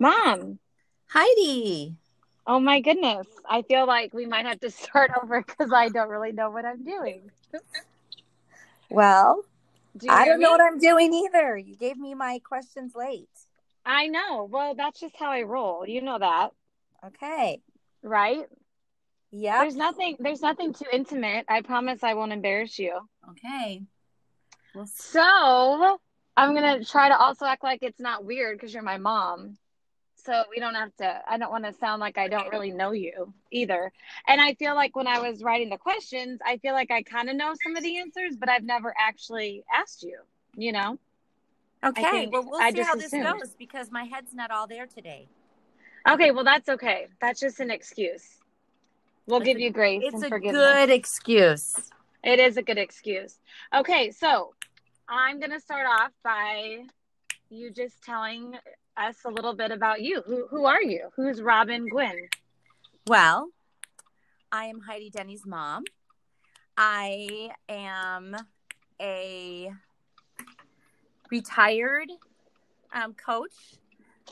Mom. Heidi. Oh my goodness. I feel like we might have to start over because I don't really know what I'm doing. Well, Do I don't know what I'm doing either. You gave me my questions late. I know. Well, that's just how I roll. You know that, Okay. right? Yeah. There's nothing there's nothing too intimate. I promise I won't embarrass you. Okay. Well, So, I'm going to try to also act like it's not weird because you're my mom. So, we don't have to I don't want to sound like I don't really know you either. And I feel like when I was writing the questions, I feel like I kind of know some of the answers, but I've never actually asked you, you know? okay. Well, we'll I see just how this goes because my head's not all there today. Okay, well that's okay. That's just an excuse. We'll It's give a- you grace It's and a good excuse. It is a good excuse. Okay, so I'm gonna start off by you just telling us a little bit about you. Who who are you? Who's Robin Gwynn? Well, I am Heidi Denny's mom. I am a retired um, coach.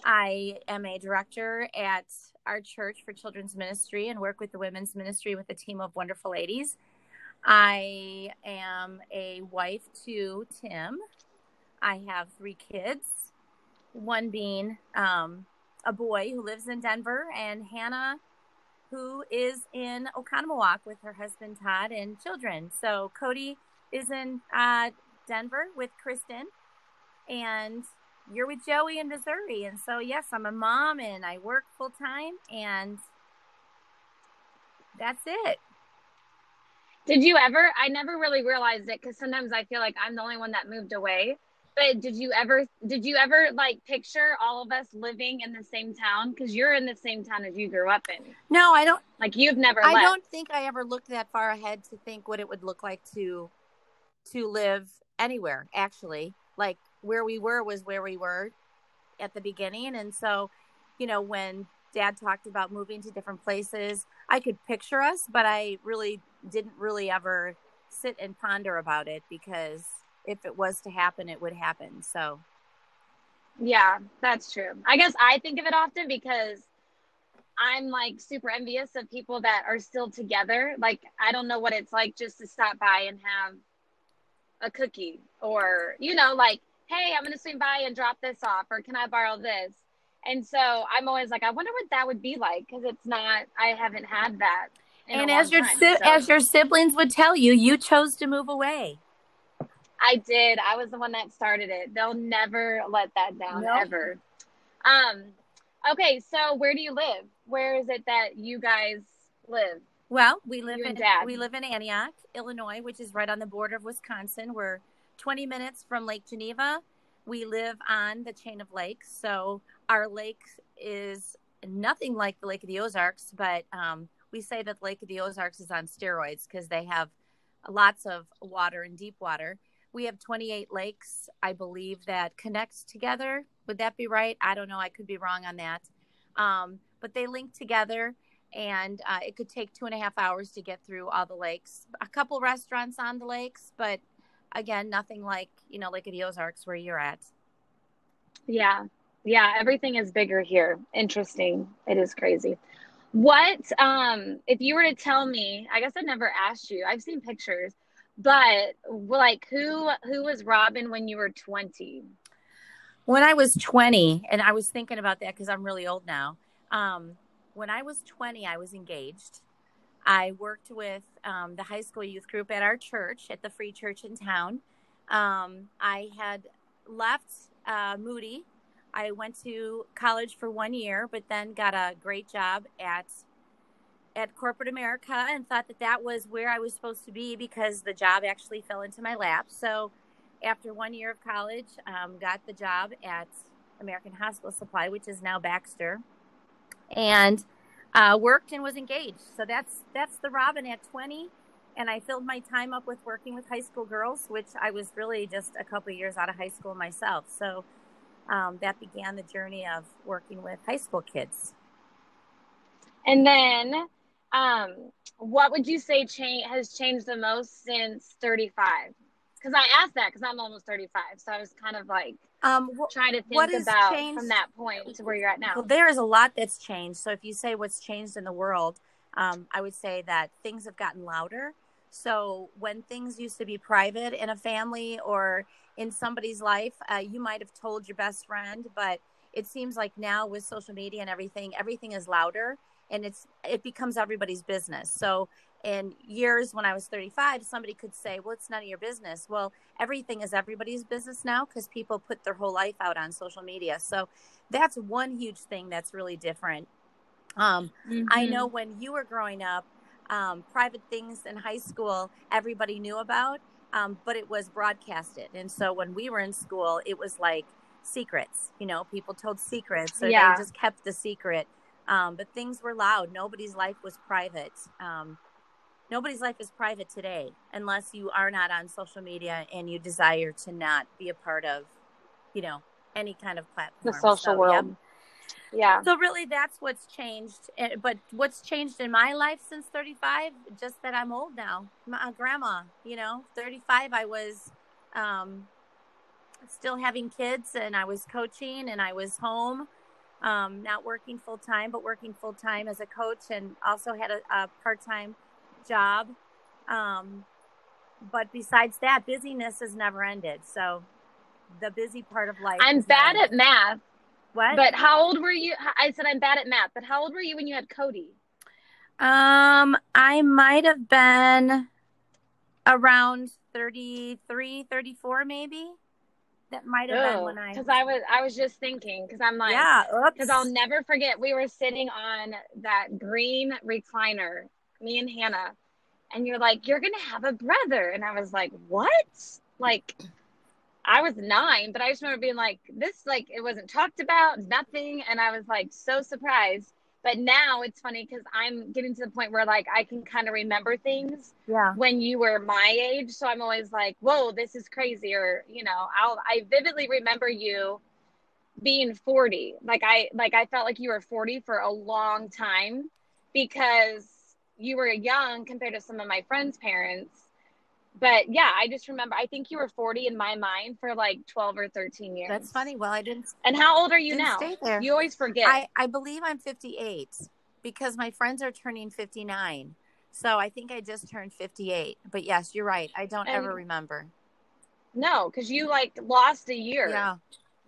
I am a director at our church for children's ministry and work with the women's ministry with a team of wonderful ladies. I am a wife to Tim. I have three kids, one being um, a boy who lives in Denver, and Hannah, who is in Oconomowoc with her husband Todd and children. So Cody is in uh, Denver with Kristen, and you're with Joey in Missouri. And so, yes, I'm a mom and I work full time, and that's it. Did you ever? I never really realized it because sometimes I feel like I'm the only one that moved away. But did you ever? Did you ever like picture all of us living in the same town? Because you're in the same town as you grew up in. No, I don't. Like you've never I left. don't think I ever looked that far ahead to think what it would look like to to live anywhere. Actually, like where we were was where we were at the beginning, and so you know when Dad talked about moving to different places, I could picture us, but I really didn't really ever sit and ponder about it because if it was to happen, it would happen. So Yeah, that's true. I guess I think of it often because I'm like super envious of people that are still together. Like, I don't know what it's like just to stop by and have a cookie or, you know, like, hey, I'm going to swing by and drop this off or can I borrow this? And so I'm always like, I wonder what that would be like because it's not, I haven't had that. and as your time, si- so- as your siblings would tell you, you chose to move away. I did. I was the one that started it. They'll never let that down Nope. ever. Um okay, so where do you live? Where is it that you guys live? Well, we live You in we live in Antioch, Illinois, which is right on the border of Wisconsin. We're 20 minutes from Lake Geneva. We live on the chain of lakes, so our lake is nothing like the Lake of the Ozarks, but um, we say that the Lake of the Ozarks is on steroids because they have lots of water and deep water. We have 28 lakes, I believe, that connect together. Would that be right? I don't know. I could be wrong on that. Um, but they link together and uh, it could take two and a half hours to get through all the lakes. A couple restaurants on the lakes, but again, nothing like you know, Lake of the Ozarks where you're at. Yeah. Yeah, everything is bigger here. Interesting. It is crazy. What um if you were to tell me, I guess I never asked you. I've seen pictures, but like who who was Robin when you were 20? When I was 20, and I was thinking about that because I'm really old now. Um, when I was 20, I was engaged. I worked with um, the high school youth group at our church, at the free church in town. Um, I had left uh, Moody. I went to college for one year, but then got a great job at at corporate America and thought that that was where I was supposed to be because the job actually fell into my lap. So after one year of college, um, got the job at American Hospital Supply, which is now Baxter, and uh, worked and was engaged. So that's that's the Robin at 20. And I filled my time up with working with high school girls, which I was really just a couple years out of high school myself. So um, that began the journey of working with high school kids. And then, um, what would you say change has changed the most since 35? because I asked that because I'm almost 35, so I was kind of like um, wh- trying to think about changed- from that point to where you're at now. Well, there is a lot that's changed. So if you say what's changed in the world, um, I would say that things have gotten louder. So when things used to be private in a family or in somebody's life, uh, you might have told your best friend, but it seems like now with social media and everything, everything is louder and it's it becomes everybody's business. So in years when I was 35, somebody could say, "Well, it's none of your business." Well, everything is everybody's business now because people put their whole life out on social media. So that's one huge thing that's really different. Um, I Mm-hmm. know when you were growing up, um, private things in high school everybody knew about, um, but it was broadcasted. And so when we were in school, it was like secrets. You know, people told secrets, or Yeah. they just kept the secret. Um, but things were loud. Nobody's life was private. Um, nobody's life is private today, unless you are not on social media and you desire to not be a part of, you know, any kind of platform. the social So, yeah. world. Yeah. So really, that's what's changed. Eh, But what's changed in my life since 35? Just that I'm old now. My grandma, you know, 35. I was um, still having kids, and I was coaching, and I was home, um, not working full time, but working full time as a coach, and also had a, a part time job. Um, but besides that, busyness has never ended. So the busy part of life. I'm bad at math, what? but how old were you? I said I'm bad at math, but how old were you when you had Cody? Um, I might have been around 33, 34 maybe. That might have been when I Because I was, I was just thinking, because I'm like, Yeah, because I'll never forget. We were sitting on that green recliner, me and Hannah, and you're like, "You're gonna have a brother," and I was like, "What?" Like, I was nine, but I just remember being like, "This like it wasn't talked about, nothing," and I was like so surprised. But now it's funny because I'm getting to the point where like I can kind of remember things yeah. when you were my age. So I'm always like, whoa, this is crazy. Or, you know, I'll, I vividly remember you being 40. Like I, like I felt like you were 40 for a long time because you were young compared to some of my friends' parents. But yeah, I just remember, I think you were 40 in my mind for like 12 or 13 years. That's funny. Well, I didn't And how old are you now? stay there. You always forget. I I believe I'm 58 because my friends are turning 59. So I think I just turned 58. But yes, you're right. I don't And- ever remember. no, because you like lost a year. Yeah.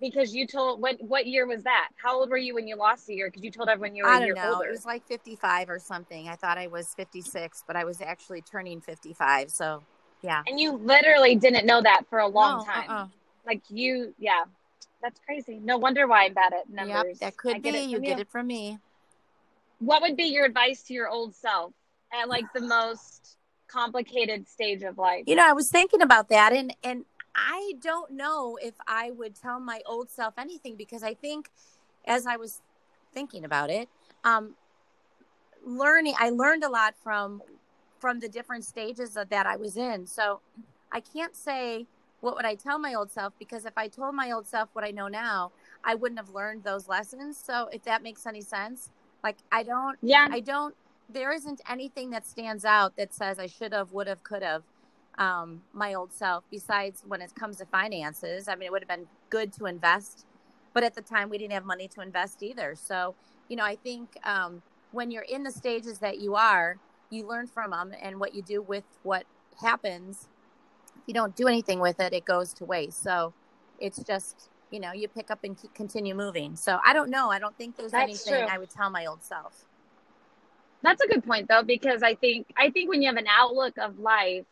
Because you told what what year was that? How old were you when you lost a year? Because you told everyone you were I a don't year know. older. It was like 55 or something. I thought I was 56, but I was actually turning 55. So, yeah. And you literally didn't know that for a long No, time. uh-uh. Like you, yeah, that's crazy. No wonder why I'm bad at Yep, numbers. that I could be. get it you from get it from me. What would be your advice to your old self at like the most complicated stage of life? You know, I was thinking about that and and I don't know if I would tell my old self anything because I think as I was thinking about it, um learning I learned a lot from from the different stages of that I was in. So I can't say what would I tell my old self because if I told my old self what I know now, I wouldn't have learned those lessons. So if that makes any sense, like I don't yeah, I don't. There isn't anything that stands out that says I should have, would have, could have. Um, my old self. Besides, when it comes to finances, I mean, it would have been good to invest, but at the time we didn't have money to invest either. So, you know, I think um, when you're in the stages that you are, you learn from them, and what you do with what happens. If you don't do anything with it, it goes to waste. So, it's just you know you pick up and keep, continue moving. So I don't know. I don't think there's That's anything true. I would tell my old self. that's a good point though because I think I think when you have an outlook of life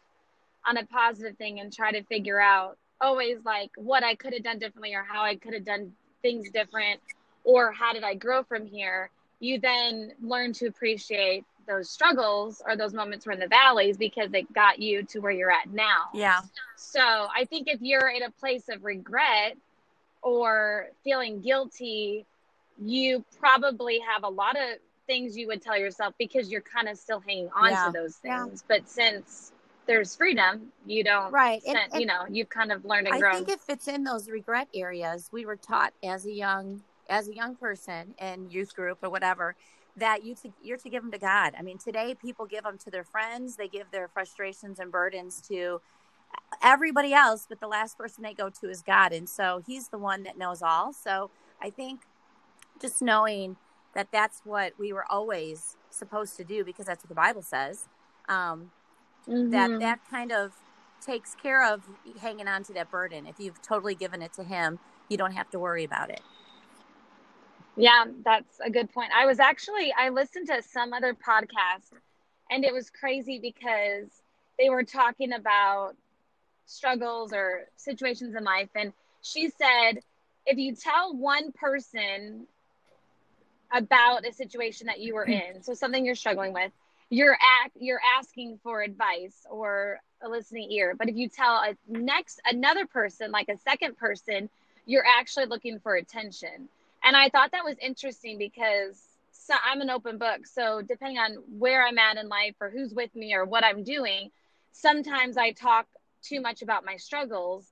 on a positive thing and try to figure out always like what I could have done differently or how I could have done things different or how did I grow from here, you then learn to appreciate those struggles or those moments were in the valleys because it got you to where you're at now. Yeah. So I think if you're in a place of regret or feeling guilty, you probably have a lot of things you would tell yourself because you're kind of still hanging on Yeah. to those Yeah. things. But since there's freedom, you don't, Right. And, and you know, you've kind of learned and I grown. think if it's in those regret areas, we were taught as a young as a young person in youth group or whatever that you to, you're to give them to God. I mean, today people give them to their friends. They give their frustrations and burdens to everybody else, but the last person they go to is God. And so he's the one that knows all. So I think just knowing that that's what we were always supposed to do because that's what the Bible says. Um, mm-hmm. That that kind of takes care of hanging on to that burden. If you've totally given it to Him, you don't have to worry about it. Yeah, that's a good point. I was actually I listened to some other podcast, and it was crazy because they were talking about struggles or situations in life, and she said if you tell one person about a situation that you were hmm. in, so something you're struggling with, you're act you're asking for advice or a listening ear. But if you tell a next another person, like a second person, you're actually looking for attention. And I thought that was interesting because so I'm an open book. So depending on where I'm at in life or who's with me or what I'm doing, sometimes I talk too much about my struggles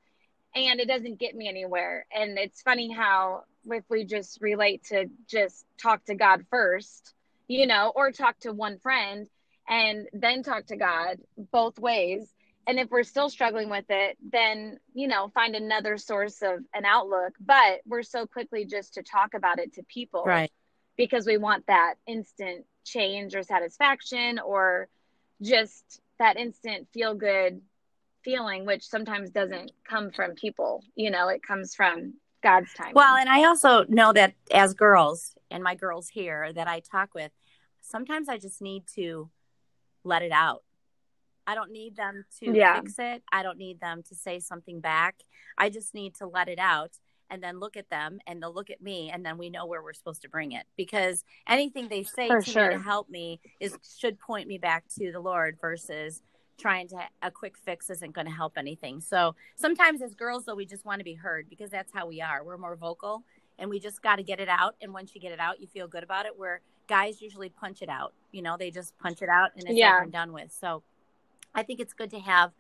and it doesn't get me anywhere. And it's funny how if we just relate to just talk to God first, you know, or talk to one friend and then talk to God both ways. And if we're still struggling with it, then, you know, find another source of an outlook. But we're so quickly just to talk about it to people. Right. Because we want that instant change or satisfaction or just that instant feel good feeling, which sometimes doesn't come from people. You know, it comes from God's time. Well, and I also know that as girls and my girls here that I talk with, sometimes I just need to let it out. I don't need them to yeah. fix it. I don't need them to say something back. I just need to let it out and then look at them and they'll look at me and then we know where we're supposed to bring it because anything they say For to sure. me to help me is should point me back to the Lord versus trying to a quick fix isn't going to help anything. So sometimes as girls though we just want to be heard because that's how we are. We're more vocal and we just got to get it out and once you get it out you feel good about it where guys usually punch it out. You know, they just punch it out and it's yeah. over and done with. So I think it's good to have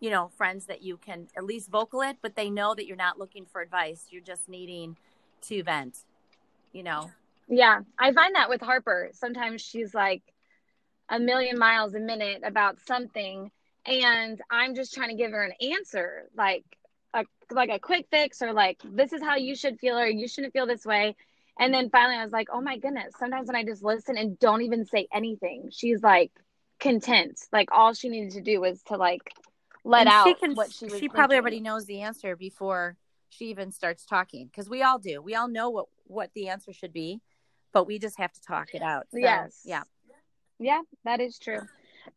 you know friends that you can at least vocal it but they know that you're not looking for advice. You're just needing to vent you know? Yeah. I find that with harper sometimes she's like a million miles a minute about something and i'm just trying to give her an answer like a like a quick fix or like this is how you should feel or you shouldn't feel this way. And then finally i was like oh my goodness. Sometimes when i just listen and don't even say anything she's like content like all she needed to do was to like let and out she can, what she she probably already knows the answer before she even starts talking because we all do we all know what what the answer should be but we just have to talk it out so, yes yeah yeah, that is true.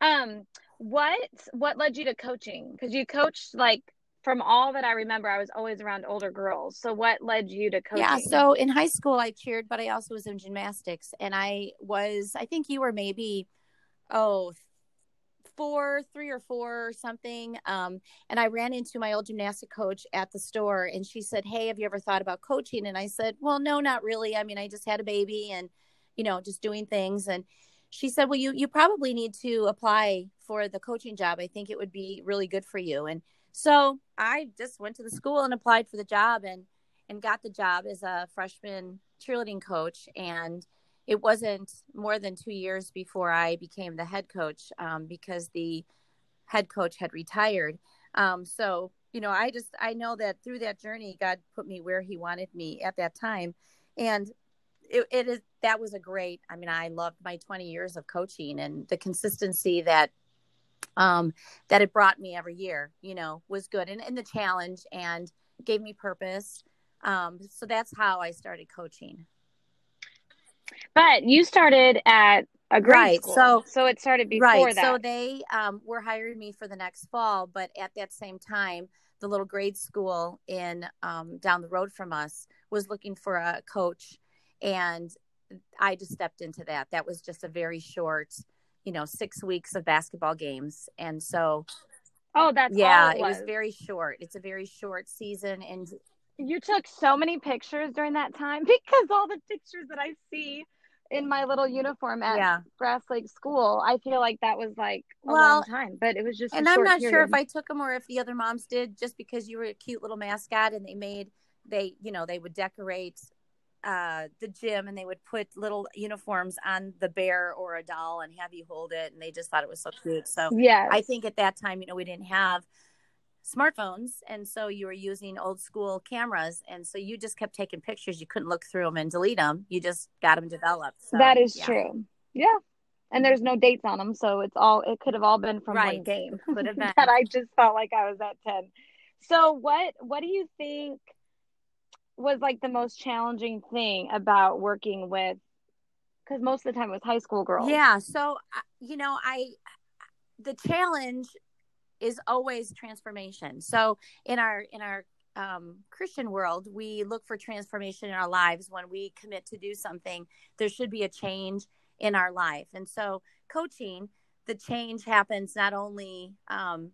Um, what what led you to coaching? Because you coached like from all that I remember, I was always around older girls. So what led you to coaching? Yeah, so in high school I cheered, but I also was in gymnastics, and I was I think you were maybe oh four, three or four or something. Um, and I ran into my old gymnastic coach at the store and she said, Hey, have you ever thought about coaching? And I said, Well, no, not really. I mean, I just had a baby and, you know, just doing things. And she said, "Well, you you probably need to apply for the coaching job. I think it would be really good for you." And so I just went to the school and applied for the job and and got the job as a freshman cheerleading coach. And it wasn't more than two years before I became the head coach um, because the head coach had retired. Um, so you know, I just I know that through that journey, God put me where He wanted me at that time, and it, it is that was a great i mean i loved my 20 years of coaching and the consistency that um that it brought me every year you know was good. And, and the challenge and gave me purpose. Um so that's how i started coaching but you started at a grade right. school so so it started before right. that so they um were hiring me for the next fall but at that same time the little grade school in um, down the road from us was looking for a coach and I just stepped into that. That was just a very short, you know, six weeks of basketball games, and so. Oh, that's yeah. It was. it was very short. It's a very short season, and you took so many pictures during that time because all the pictures that I see in my little uniform at yeah. Grass Lake School, I feel like that was like a well, long time, but it was just. And I'm not period. sure if I took them or if the other moms did, just because you were a cute little mascot and they made they you know they would decorate uh, the gym and they would put little uniforms on the bear or a doll and have you hold it and they just thought it was so cute so yeah i think at that time you know we didn't have smartphones and so you were using old school cameras and so you just kept taking pictures. You couldn't look through them and delete them you just got them developed so, that is yeah. true. Yeah. And there's no dates on them so it's all it could have all been from right. one game could have been. That i just felt like i was at 10 so what what do you think was like the most challenging thing about working with because most of the time it was high school girls. Yeah. So uh, you know i the challenge is always transformation. So in our in our um, Christian world, we look for transformation in our lives when we commit to do something. There should be a change in our life, and so coaching, the change happens not only um,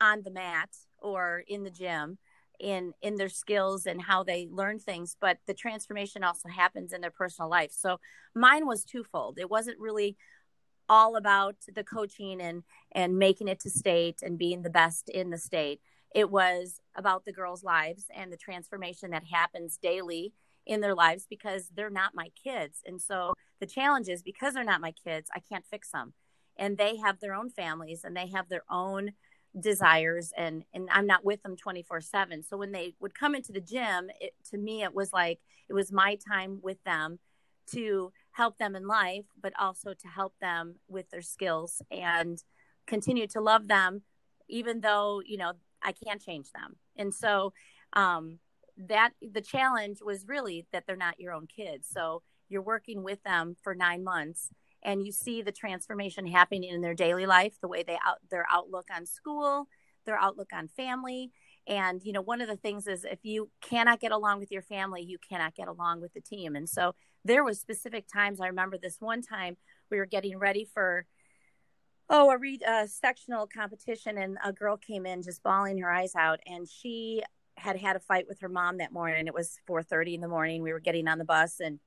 on the mat or in the gym, in in their skills and how they learn things, but the transformation also happens in their personal life. So mine was twofold. It wasn't really all about the coaching and and making it to state and being the best in the state. It was about the girls lives and the transformation that happens daily in their lives because they're not my kids. And so the challenge is because they're not my kids i can't fix them. And they have their own families and they have their own desires and and i'm not with them 24 7 so when they would come into the gym it, to me it was like it was my time with them to help them in life, but also to help them with their skills and continue to love them, even though, you know, I can't change them. And so, um, that the challenge was really that they're not your own kids. So you're working with them for nine months and you see the transformation happening in their daily life, the way they out their outlook on school, their outlook on family. And, you know, one of the things is if you cannot get along with your family, you cannot get along with the team. And so there was specific times i remember this one time we were getting ready for oh a read a sectional competition and a girl came in just bawling her eyes out and she had had a fight with her mom that morning. It was 4.30 in the morning. We were getting on the bus and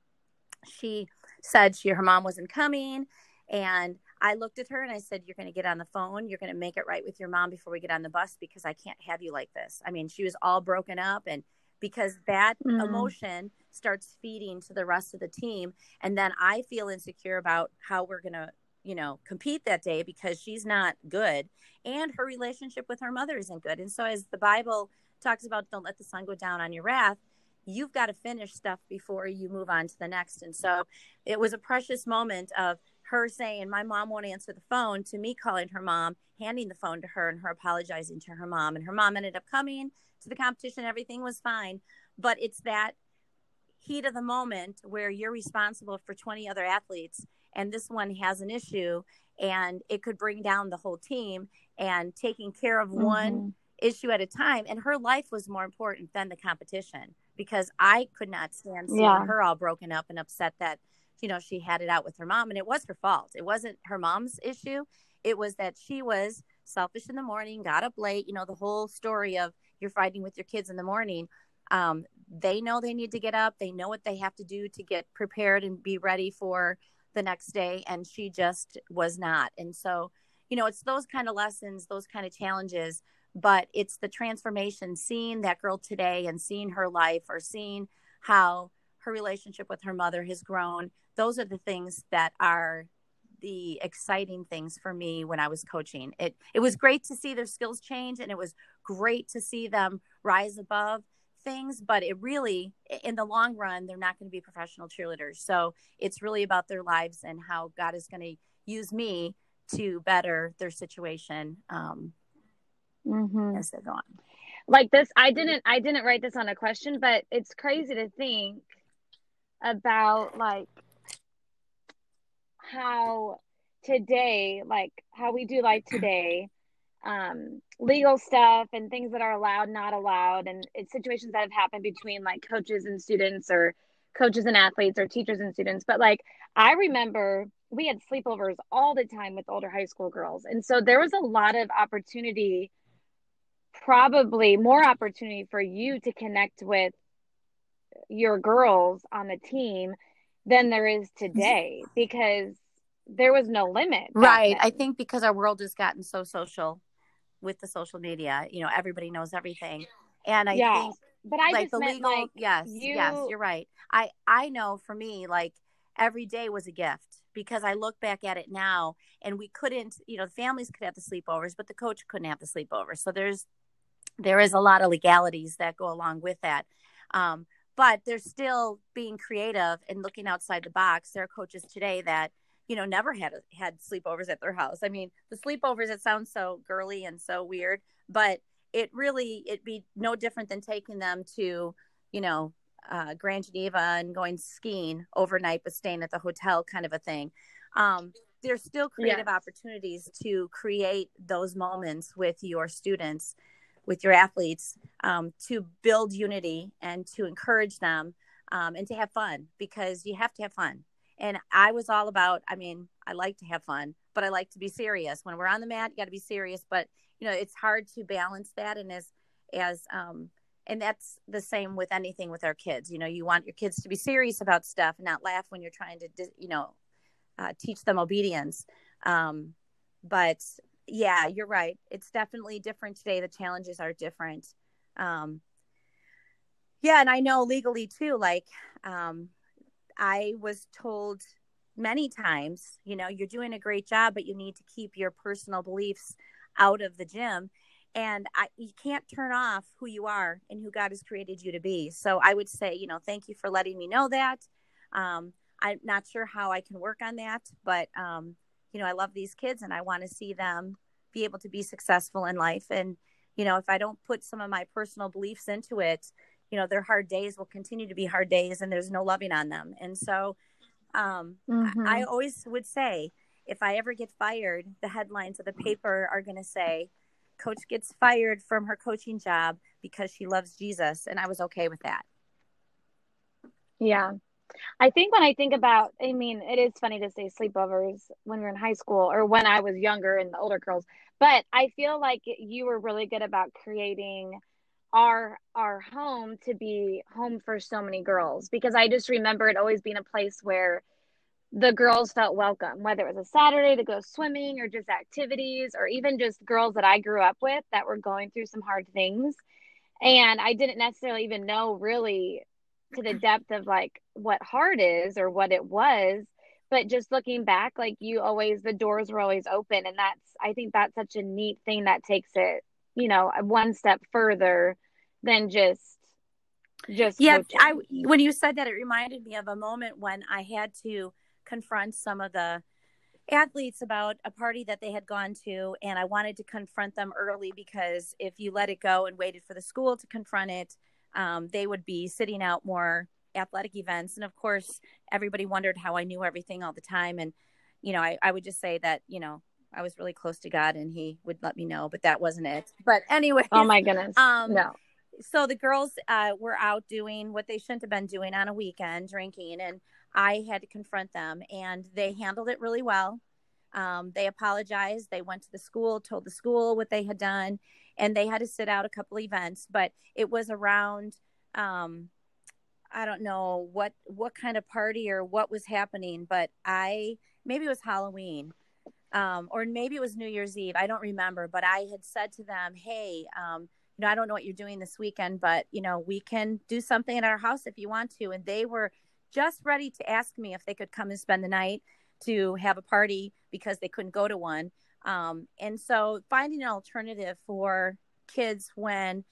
she said she her mom wasn't coming. And i looked at her and i said you're going to get on the phone. You're going to make it right with your mom before we get on the bus because i can't have you like this. I mean she was all broken up and because that mm. emotion starts feeding to the rest of the team. And then i feel insecure about how we're going to you know compete that day because she's not good and her relationship with her mother isn't good. And so as the bible talks about don't let the sun go down on your wrath you've got to finish stuff before you move on to the next. And so it was a precious moment of her saying my mom won't answer the phone to me calling her mom handing the phone to her and her apologizing to her mom and her mom ended up coming to the competition, everything was fine. But it's that heat of the moment where you're responsible for 20 other athletes and this one has an issue and it could bring down the whole team and taking care of mm-hmm. one issue at a time and her life was more important than the competition because i could not stand seeing yeah. her all broken up and upset that you know she had it out with her mom and it was her fault. It wasn't her mom's issue. It was that she was selfish in the morning got up late you know the whole story of you're fighting with your kids in the morning. Um, they know they need to get up. They know what they have to do to get prepared and be ready for the next day and she just was not. And so you know it's those kind of lessons those kind of challenges but it's the transformation seeing that girl today and seeing her life or seeing how her relationship with her mother has grown those are the things that are the exciting things for me when I was coaching. It it was great to see their skills change and it was great to see them rise above things, but it really in the long run they're not going to be professional cheerleaders. So it's really about their lives and how God is going to use me to better their situation um, mm-hmm. as they go on. Like this, I didn't I didn't write this on a question, but it's crazy to think about like how today, like how we do like today, um, legal stuff and things that are allowed, not allowed, and it's situations that have happened between like coaches and students or coaches and athletes or teachers and students. But like I remember we had sleepovers all the time with older high school girls. And so there was a lot of opportunity, probably more opportunity for you to connect with your girls on the team than there is today because there was no limit. Right. Then. I think because our world has gotten so social with the social media, you know, everybody knows everything. And I yeah. think but I like the legal like yes, you... yes, you're right. I I know for me like every day was a gift because I look back at it now and we couldn't, you know, the families could have the sleepovers, but the coach couldn't have the sleepovers. So there's there is a lot of legalities that go along with that. Um, but they're still being creative and looking outside the box. There are coaches today that you know never had had sleepovers at their house. I mean, the sleepovers it sounds so girly and so weird, but it really it'd be no different than taking them to you know uh, Grand Geneva and going skiing overnight, but staying at the hotel, kind of a thing. Um, there's still creative yeah. opportunities to create those moments with your students with your athletes um, to build unity and to encourage them um, and to have fun because you have to have fun. And I was all about, I mean, I like to have fun, but I like to be serious. When we're on the mat, you got to be serious. But, you know, it's hard to balance that. And as, as, um, and that's the same with anything with our kids. You know, you want your kids to be serious about stuff and not laugh when you're trying to, you know, uh, teach them obedience. Um, but yeah, you're right. It's definitely different today. The challenges are different. Um, yeah, and I know legally too. Like, um, I was told many times, you know, you're doing a great job, but you need to keep your personal beliefs out of the gym. And I, you can't turn off who you are and who God has created you to be. So I would say, you know, thank you for letting me know that. Um, I'm not sure how I can work on that, but um, you know, I love these kids and I want to see them be able to be successful in life. And, you know, if I don't put some of my personal beliefs into it, you know, their hard days will continue to be hard days and there's no loving on them. And so um, mm-hmm. I, I always would say, if I ever get fired, the headlines of the paper are going to say, Coach gets fired from her coaching job because she loves Jesus. And I was okay with that. Yeah. I think when I think about, I mean, it is funny to say sleepovers when you're in high school or when I was younger and the older girls, but I feel like you were really good about creating our our home to be home for so many girls because I just remember it always being a place where the girls felt welcome, whether it was a Saturday to go swimming or just activities or even just girls that I grew up with that were going through some hard things. And I didn't necessarily even know really to the depth of like what hard is or what it was but just looking back like you always the doors were always open and that's i think that's such a neat thing that takes it you know one step further than just just yeah coaching. i when you said that it reminded me of a moment when i had to confront some of the athletes about a party that they had gone to and i wanted to confront them early because if you let it go and waited for the school to confront it um, they would be sitting out more athletic events. And of course, everybody wondered how I knew everything all the time. And, you know, I, I would just say that, you know, I was really close to God and he would let me know, but that wasn't it. But anyway. Oh my goodness. Um, no. So the girls uh, were out doing what they shouldn't have been doing on a weekend, drinking, and I had to confront them, and they handled it really well. Um, they apologized. They went to the school, told the school what they had done, and they had to sit out a couple events. But it was around um, I don't know what what kind of party or what was happening, but I maybe it was Halloween. Um, or maybe it was New Year's Eve. I don't remember, but I had said to them, "Hey, um, you know, I don't know what you're doing this weekend, but you know, we can do something at our house if you want to." And they were just ready to ask me if they could come and spend the night to have a party because they couldn't go to one. Um, and so, finding an alternative for kids when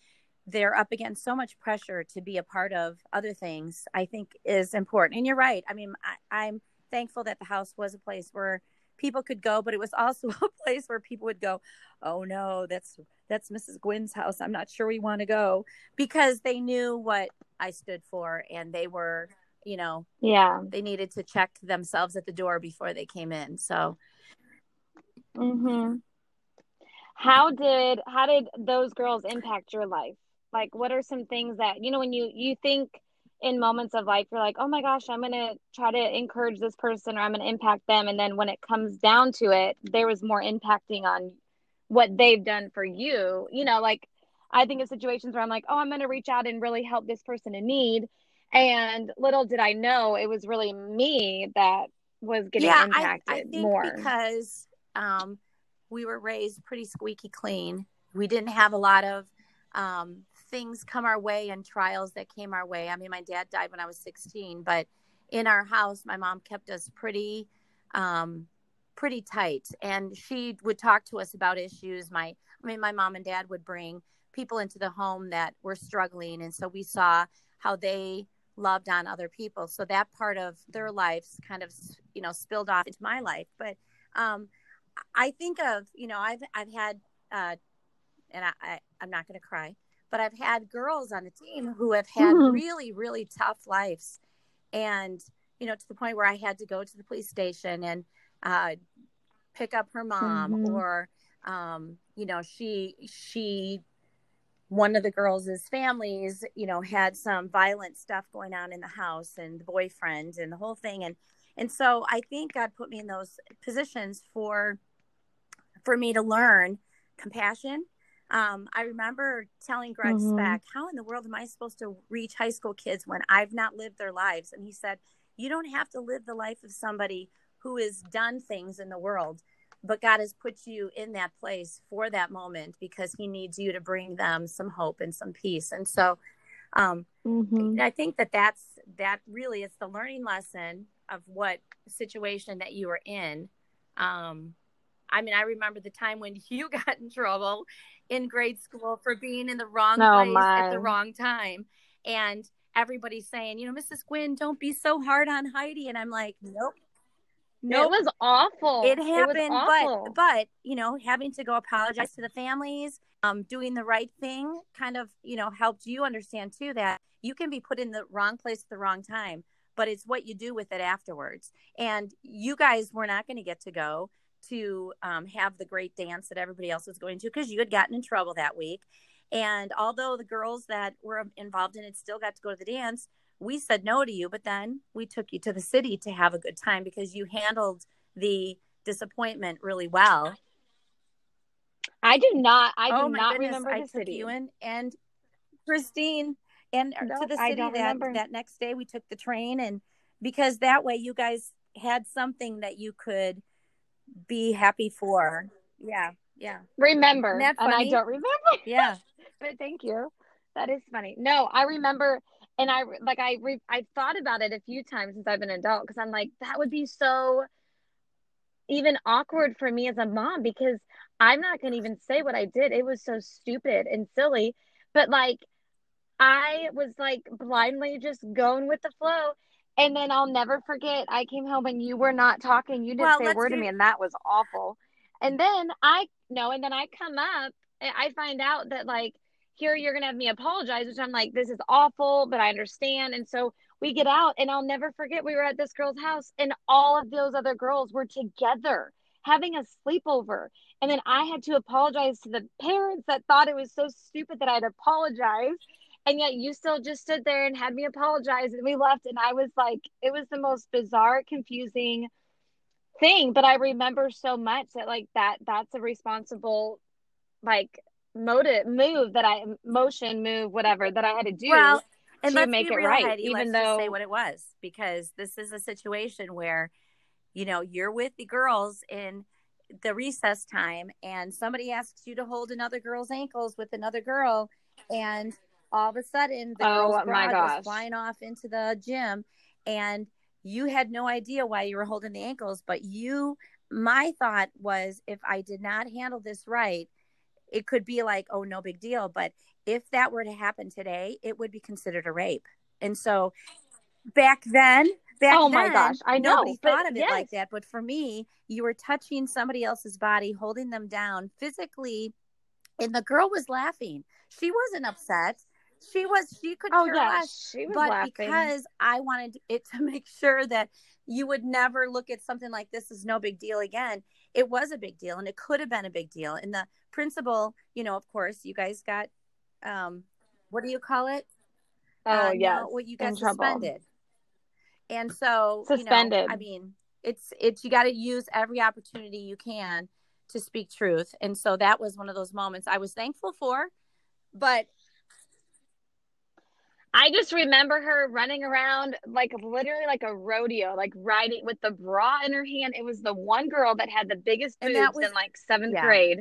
they're up against so much pressure to be a part of other things i think is important. And you're right. I mean I, i'm thankful that the house was a place where people could go but it was also a place where people would go oh no that's that's mrs gwynn's house. I'm not sure we want to go because they knew what i stood for and they were you know yeah. they needed to check themselves at the door before they came in. So mhm how did how did those girls impact your life? Like what are some things that you know when you you think in moments of life you're like oh my gosh i'm gonna try to encourage this person or i'm gonna impact them. And then when it comes down to it there was more impacting on what they've done for you. You know like i think of situations where i'm like oh i'm gonna reach out and really help this person in need. And little did i know it was really me that was getting yeah, impacted I, I think more. because um, we were raised pretty squeaky clean we didn't have a lot of um, things come our way and trials that came our way. I mean, my dad died when I was 16, but in our house, my mom kept us pretty, um, pretty tight. And she would talk to us about issues. My, I mean, my mom and dad would bring people into the home that were struggling. And so we saw how they loved on other people. So that part of their lives kind of, you know, spilled off into my life. But um, I think of, you know, I've, I've had, uh, and I, I, I'm not going to cry, but I've had girls on the team who have had mm-hmm. really, really tough lives. And, you know, to the point where I had to go to the police station and uh, pick up her mom mm-hmm. or, um, you know, she, she one of the girls' families, you know, had some violent stuff going on in the house and the boyfriend and the whole thing. And and so I think God put me in those positions for for me to learn compassion. Um, I remember telling Greg mm-hmm. Speck, how in the world am I supposed to reach high school kids when I've not lived their lives? And he said, You don't have to live the life of somebody who has done things in the world but God has put you in that place for that moment because He needs you to bring them some hope and some peace. And so, um, mm-hmm. I think that that's that really is the learning lesson of what situation that you are in. Um, I mean, I remember the time when you got in trouble in grade school for being in the wrong oh, place my. at the wrong time, and everybody's saying, you know, Mrs. Gwynn, don't be so hard on Heidi, and I'm like, nope no, nope. it was awful. It happened, it awful. but but you know, having to go apologize to the families, um, doing the right thing, kind of you know helped you understand too that you can be put in the wrong place at the wrong time, but it's what you do with it afterwards. And you guys were not going to get to go to um, have the great dance that everybody else was going to because you had gotten in trouble that week. And although the girls that were involved in it still got to go to the dance, we said no to you, but then we took you to the city to have a good time because you handled the disappointment really well. I do not. I do oh not goodness, remember the I city. you in, and Christine and nope, to the city that remember. that next day. We took the train, and because that way you guys had something that you could be happy for. Yeah, yeah. Remember, and I don't remember. Yeah, but thank you. That is funny. No, I remember and I like I re, I thought about it a few times since I've been an adult because I'm like that would be so even awkward for me as a mom because I'm not going to even say what I did. It was so stupid and silly, but like I was like blindly just going with the flow. And then I'll never forget I came home and you were not talking. You didn't well, say a word to me and that was awful. And then I no, and then I come up I find out that like here you're gonna have me apologize which i'm like this is awful but i understand and so we get out and i'll never forget we were at this girl's house and all of those other girls were together having a sleepover and then i had to apologize to the parents that thought it was so stupid that i'd apologize and yet you still just stood there and had me apologize and we left and i was like it was the most bizarre confusing thing but i remember so much that like that that's a responsible like motive move that I motion move whatever that I had to do well, and to make it right. Heidi, even though say what it was because this is a situation where you know you're with the girls in the recess time and somebody asks you to hold another girl's ankles with another girl and all of a sudden the oh, girl's my gosh. was flying off into the gym and you had no idea why you were holding the ankles but you my thought was if i did not handle this right it could be like, oh, no big deal. But if that were to happen today, it would be considered a rape. And so back then, back oh my then, gosh, I know. Nobody thought of it like that. But for me, you were touching somebody else's body, holding them down physically. And the girl was laughing. She wasn't upset. She was, she could oh, care yeah, less. She was but laughing. because I wanted it to make sure that you would never look at something like this as no big deal again. It was a big deal and it could have been a big deal. And the principal, you know, of course, you guys got um what do you call it? Oh uh, yeah. No, what you got suspended. And so suspended. You know, I mean, it's it's you got to use every opportunity you can to speak truth. And so that was one of those moments I was thankful for, but I just remember her running around like literally like a rodeo, like riding with the bra in her hand. It was the one girl that had the biggest boobs was, in like seventh yeah. grade.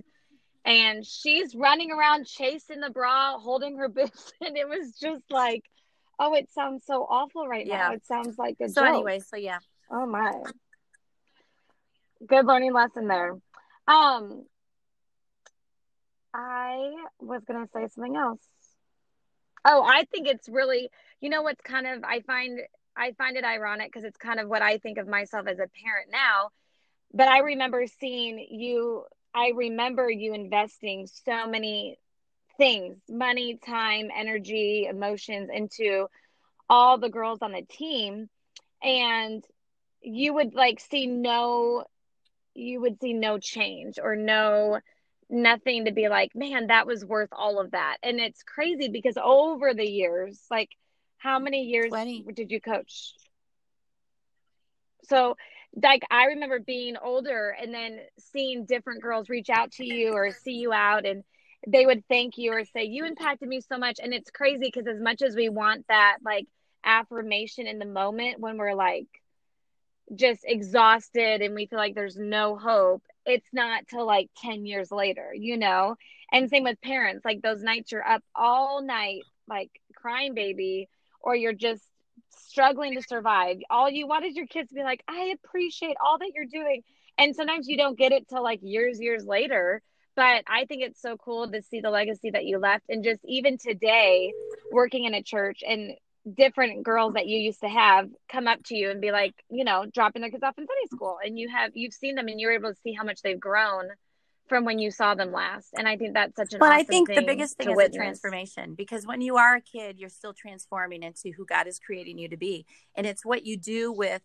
And she's running around chasing the bra, holding her boobs. And it was just like, oh, it sounds so awful right yeah. now. It sounds like a so joke. anyway, so yeah. Oh my. Good learning lesson there. Um I was going to say something else. Oh, I think it's really, you know, what's kind of, I find, I find it ironic because it's kind of what I think of myself as a parent now. But I remember seeing you, I remember you investing so many things money, time, energy, emotions into all the girls on the team. And you would like see no, you would see no change or no, nothing to be like, man, that was worth all of that. And it's crazy because over the years, like how many years 20. did you coach? So like I remember being older and then seeing different girls reach out to you or see you out and they would thank you or say you impacted me so much and it's crazy because as much as we want that like affirmation in the moment when we're like just exhausted and we feel like there's no hope it's not till like 10 years later you know? And same with parents like those nights you're up all night like crying baby or you're just struggling to survive. All you want is your kids to be like i appreciate all that you're doing. And sometimes you don't get it till like years years later. But i think it's so cool to see the legacy that you left and just even today working in a church and different girls that you used to have come up to you and be like, you know, dropping their kids off in Sunday school, and you have you've seen them and you're able to see how much they've grown from when you saw them last. And I think that's such an. But awesome I think the biggest thing is witness. transformation because when you are a kid, you're still transforming into who God is creating you to be, and it's what you do with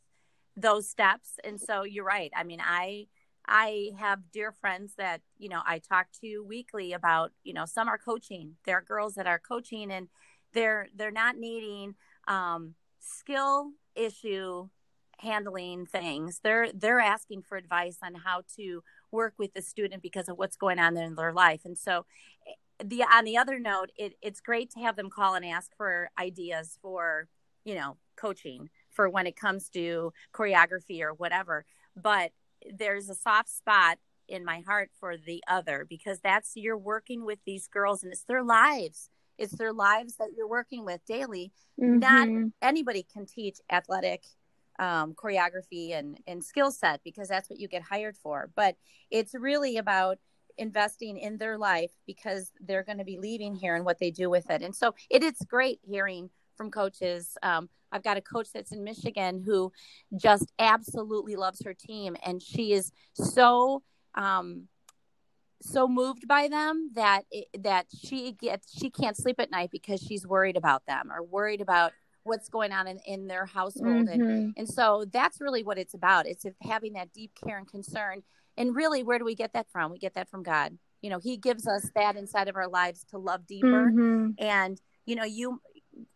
those steps. And so you're right. I mean, I. I have dear friends that, you know, I talk to weekly about, you know, some are coaching. There are girls that are coaching and they're they're not needing um, skill issue handling things. They're they're asking for advice on how to work with the student because of what's going on in their life. And so, eh, the on the other note, it, it's great to have them call and ask for ideas for you know coaching for when it comes to choreography or whatever. But there's a soft spot in my heart for the other because that's you're working with these girls and it's their lives it's their lives that you're working with daily. Not Mhm. anybody can teach athletic um, choreography and, and skill set because that's what you get hired for. But it's really about investing in their life because they're going to be leaving here and what they do with it. And so it is great hearing from coaches. Um, I've got a coach that's in Michigan who just absolutely loves her team, and she is so um, so moved by them that it, that she gets she can't sleep at night because she's worried about them or worried about what's going on in, in their household. And Mhm. and so that's really what it's about. It's having that deep care and concern. And really where do we get that from? We get that from god. You know he gives us that inside of our lives to love deeper. Mhm. and you know you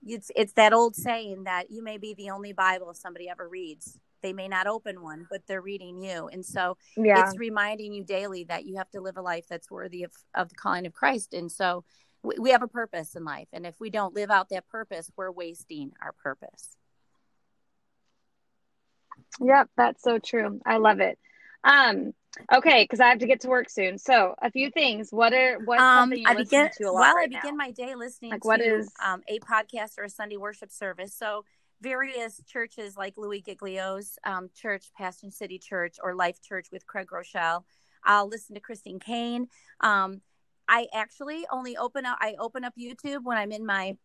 it's it's that old saying that you may be the only bible somebody ever reads they may not open one but they're reading you and so Yeah. it's reminding you daily that you have to live a life that's worthy of, of the calling of Christ. And so we, we have a purpose in life. And if we don't live out that purpose, we're wasting our purpose. Yep, that's so true. I love it. Um, okay, because I have to get to work soon. So a few things. What are what Um, I begin to a lot well. right I begin now? my day listening Like, to what is- um, a podcast or a Sunday worship service. So various churches like Louis Giglio's um, church, Passion City Church, or Life Church with Craig Groeschel. I'll listen to Christine Caine. Um, I actually only open up. I open up YouTube when I'm in my,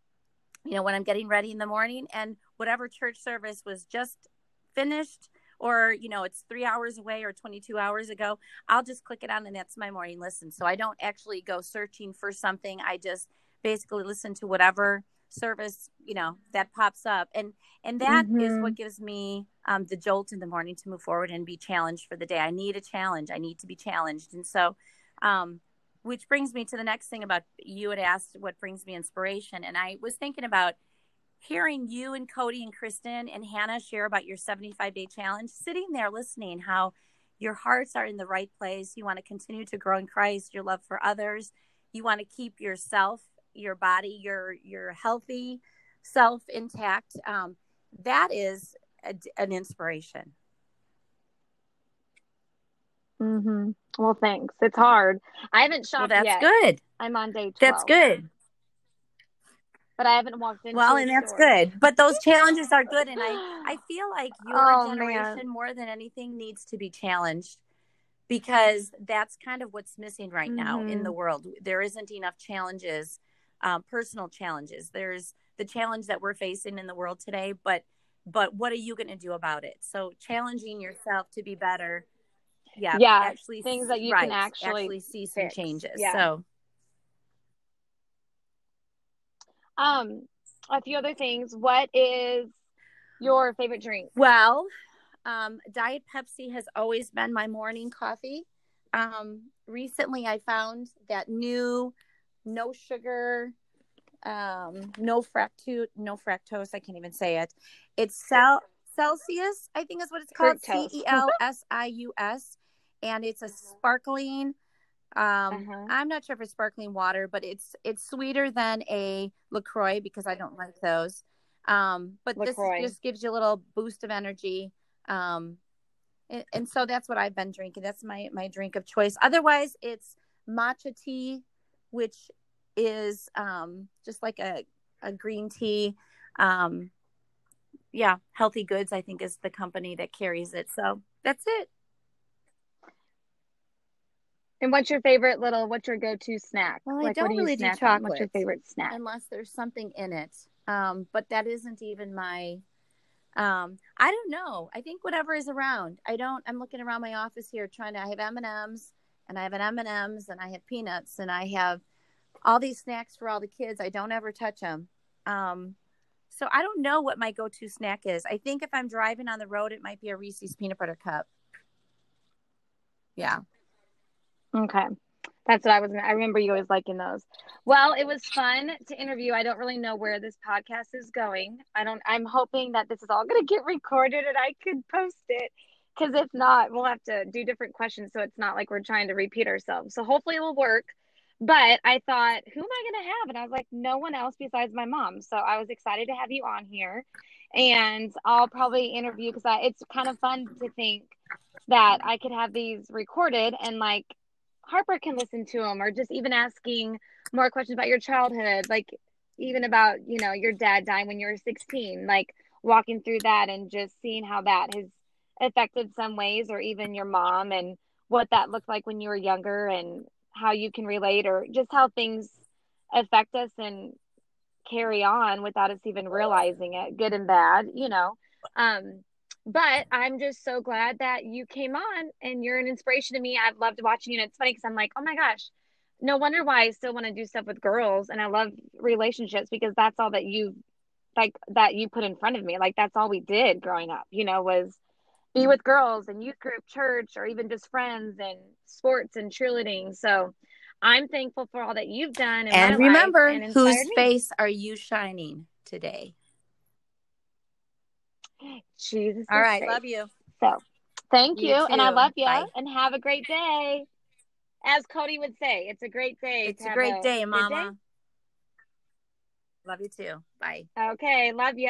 you know, when I'm getting ready in the morning, and whatever church service was just finished. Or, you know, it's three hours away or 22 hours ago. I'll just click it on and that's my morning listen. So I don't actually go searching for something. I just basically listen to whatever service you know that pops up. And and that is Mhm. what gives me um, the jolt in the morning to move forward and be challenged for the day. I need a challenge. I need to be challenged. And so um, which brings me to the next thing about you had asked what brings me inspiration. And i was thinking about hearing you and cody and kristen and hannah share about your 75 day challenge sitting there listening how your hearts are in the right place. You want to continue to grow in christ your love for others. You want to keep yourself your body your your healthy self intact um, that is a, an inspiration hmm Well, thanks. It's hard. I haven't well shopped that's yet. good I'm on day 12. that's good But I haven't walked in. well and that's store. good but those challenges are good and i i feel like your Oh, generation man. more than anything needs to be challenged because that's kind of what's missing right now in Mm-hmm. the world. There isn't enough challenges, um, personal challenges. There's the challenge that we're facing in the world today, but but what are you going to do about it? So challenging yourself to be better. Yeah, Yeah, actually things that you can right, actually see some fix. changes. Yeah. So Um, a few other things. What is your favorite drink? Well, um, Diet Pepsi has always been my morning coffee. Um, recently, I found that new, no sugar, um, no fructose, no fructose. I can't even say it. It's Cel- Celsius, I think is what it's called. C. E L S I U S, and it's a sparkling. Um, Uh-huh. I'm not sure if it's sparkling water, but it's it's sweeter than a LaCroix because I don't like those. Um, but LaCroix. this just gives you a little boost of energy. Um, and, and so that's what I've been drinking. That's my my drink of choice. Otherwise, it's matcha tea, which is um, just like a a green tea. Um, yeah, Healthy Goods I think is the company that carries it. So that's it. And what's your favorite little? What's your go-to snack? Well, I don't what do you really do snack on? What's your favorite snack? unless there's something in it. Um, but that isn't even my. Um, I don't know. I think whatever is around. I don't. I'm looking around my office here, trying to. I have M and M's, and I have an M and M's, and I have peanuts, and I have all these snacks for all the kids. I don't ever touch them. Um, so I don't know what my go-to snack is. I think if I'm driving on the road, it might be a Reese's peanut butter cup. Yeah. Okay. That's what I was. I remember you always liking those. Well, it was fun to interview. I don't really know where this podcast is going. I don't. I'm hoping that this is all going to get recorded and I could post it. Because if not, we'll have to do different questions so it's not like we're trying to repeat ourselves. So hopefully it will work. But I thought, who am I going to have? And I was like, no one else besides my mom. So I was excited to have you on here. And I'll probably interview because it's kind of fun to think that I could have these recorded and like Harper can listen to them or just even asking more questions about your childhood, like even about, you know, your dad dying when you were 16, like walking through that and just seeing how that has affected some ways or even your mom and what that looked like when you were younger and how you can relate or just how things affect us and carry on without us even realizing it, good and bad, you know. Um, but I'm just so glad that you came on and you're an inspiration to me. I've loved watching you. And it's funny because I'm like, oh my gosh, no wonder why I still want to do stuff with girls. And I love relationships because that's all that you like that you put in front of me. Like that's all we did growing up, you know, was be mm. with girls and youth group, church, or even just friends and sports and cheerleading. So I'm thankful for all that you've done. And remember, and whose me. face are you shining today? Jesus. All right. safe. Love you. So thank you. You And I love you. Bye. And have a great day. As Cody would say, it's a great day. It's a great a day, Mama. Love you too. Bye. Okay. Love you.